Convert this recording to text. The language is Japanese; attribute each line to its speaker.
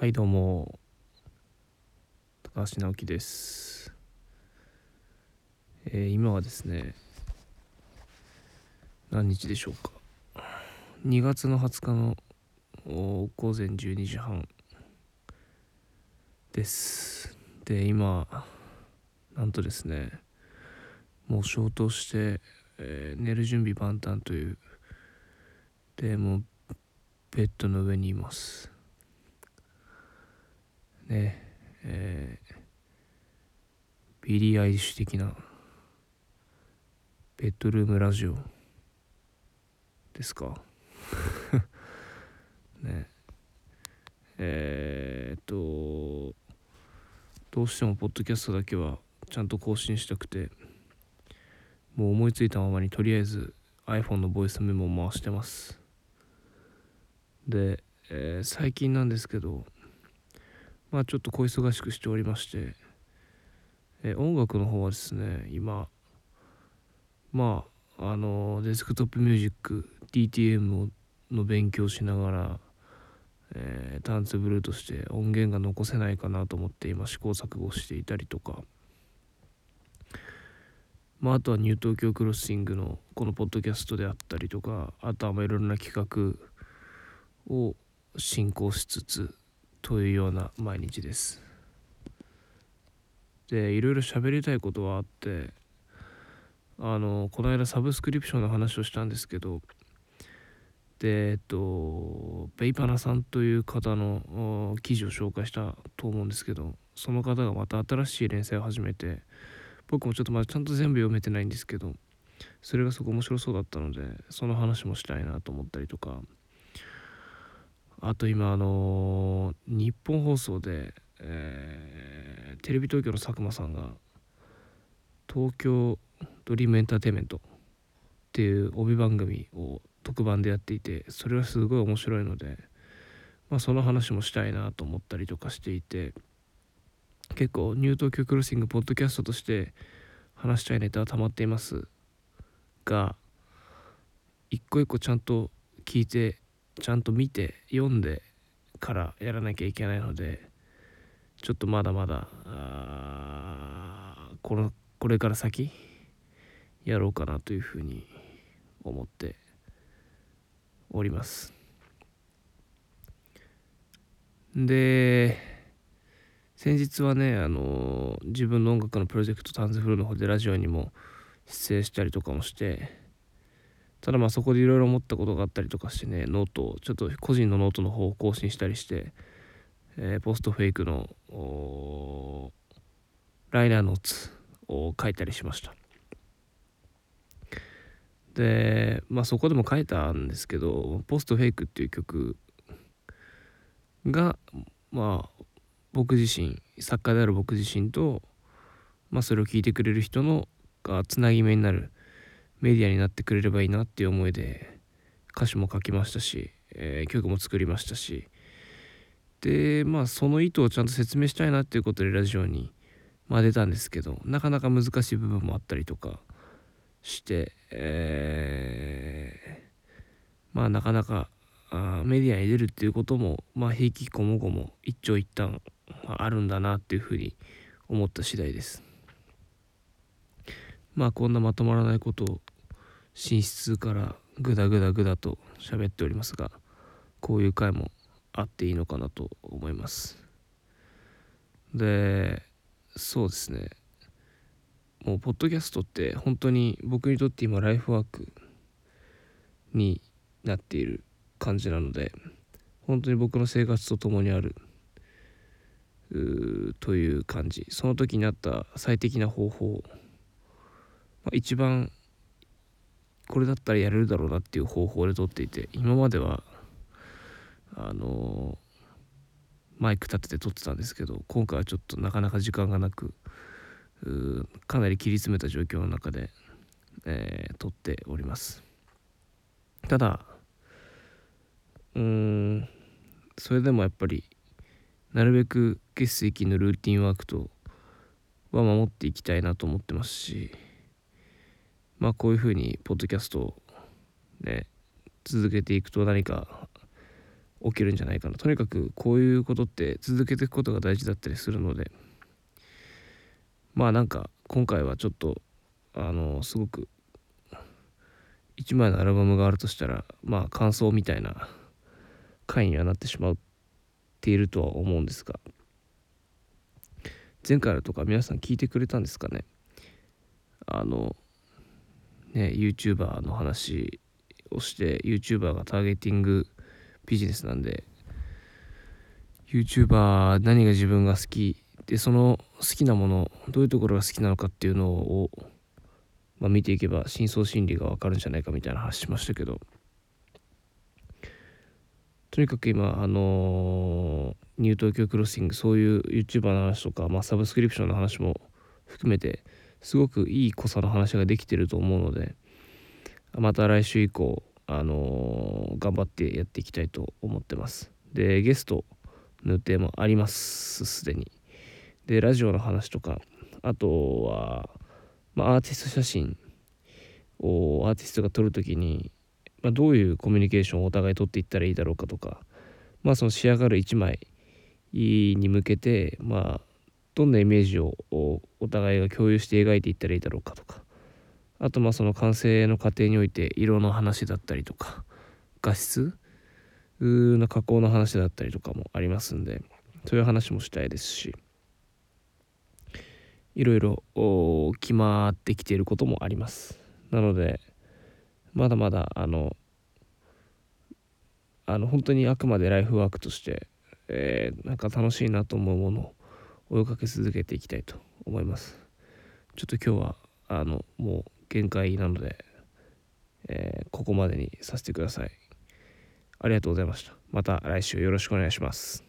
Speaker 1: はいどうも。高橋直樹です、えー今はですね何日でしょうか。2月の20日の午前12時半です。で今なんとですねもう消灯して、えー寝る準備万端という。でもうベッドの上にいます。ねえービリー・アイリッシュ的なベッドルームラジオですか？ね。えーっとどうしてもポッドキャストだけはちゃんと更新したくてもう思いついたままにとりあえず iPhone のボイスメモを回してます。で、えー最近なんですけどまあちょっと小忙しくしておりまして、えー音楽の方はですね今まああのデスクトップミュージック DTM の勉強しながら、えータンツブルーとして音源が残せないかなと思って今試行錯誤していたりとか。まああとはニュー東京クロッシングのこのポッドキャストであったりとかあとはまあいろいろな企画を進行しつつというような毎日です。でいろいろ喋りたいことはあってあのこの間サブスクリプションの話をしたんですけどでえっとベイパナさんという方の記事を紹介したと思うんですけどその方がまた新しい連載を始めて僕もちょっとまだちゃんと全部読めてないんですけどそれがすごく面白そうだったのでその話もしたいなと思ったりとかあと今あの日本放送で、えーテレビ東京の佐久間さんが東京ドリームエンターテインメントっていう帯番組を特番でやっていてそれはすごい面白いので、まあ、その話もしたいなと思ったりとかしていて結構ニュー東京クロッシングポッドキャストとして話したいネタは溜まっていますが一個一個ちゃんと聞いてちゃんと見て読んでからやらなきゃいけないのでちょっとまだまだこのこれから先やろうかなというふうに思っております。で先日はねあの自分の音楽のプロジェクトタンズフルの方でラジオにも出演したりとかもしてただまあそこでいろいろ思ったことがあったりとかしてねノートをちょっと個人のノートの方を更新したりして、えーポストフェイクのライナーノーツを書いたりしました。でまあそこでも書いたんですけど「ポストフェイク」っていう曲がまあ僕自身作家である僕自身と、まあ、それを聞いてくれる人のがつなぎ目になるメディアになってくれればいいなっていう思いで歌詞も書きましたし、えー曲も作りましたしでまあその意図をちゃんと説明したいなっていうことでラジオに、まあ、出たんですけどなかなか難しい部分もあったりとかして、えーまあなかなかあメディアに出るっていうこともまあ平気こもごも一長一短あるんだなっていうふうに思った次第です。まあこんなまとまらないことを寝室からグダグダグダと喋っておりますがこういう回もあっていいのかなと思います。でそうですね。もうポッドキャストって本当に僕にとって今ライフワークになっている感じなので本当に僕の生活とともにあるという感じ。その時にあった最適な方法まあ一番これだったらやれるだろうなっていう方法で撮っていて今まではあのマイク立てて撮ってたんですけど今回はちょっとなかなか時間がなくかなり切り詰めた状況の中で、えー撮っております。ただうーんそれでもやっぱりなるべく月水金のルーティンワークとは守っていきたいなと思ってますしまあこういうふうにポッドキャストをね続けていくと何か起きるんじゃないかな。とにかくこういうことって続けていくことが大事だったりするのでまあなんか今回はちょっとあのすごく1枚のアルバムがあるとしたらまあ感想みたいな回にはなってしまっているとは思うんですが前回のとか皆さん聞いてくれたんですかね。あのね YouTuber の話をして YouTuber がターゲティングビジネスなんで YouTuber 何が自分が好きでその好きなものどういうところが好きなのかっていうのを、まあ、見ていけば深層心理が分かるんじゃないかみたいな話しましたけど。とにかく今あのニュー東京クロッシングそういう YouTuber の話とか、まあ、サブスクリプションの話も含めてすごくいい濃さの話ができてると思うのでまた来週以降あのー、頑張ってやっていきたいと思ってます。で、ゲストの予定もあります、すでに。で、ラジオの話とか、あとは、まあ、アーティスト写真をアーティストが撮るときに、まあ、どういうコミュニケーションをお互い撮っていったらいいだろうかとか、まあ、その仕上がる1枚に向けて、まあ、どんなイメージをお互いが共有して描いていったらいいだろうかとか、あとまあその完成の過程において色の話だったりとか画質の加工の話だったりとかもありますんでそういう話もしたいですしいろいろ決まってきていることもあります。なのでまだまだあのあの本当にあくまでライフワークとして、えー、なんか楽しいなと思うものを追いかけ続けていきたいと思いますちょっと今日はあのもう限界なので、えー、ここまでにさせてください。ありがとうございました。また来週よろしくお願いします。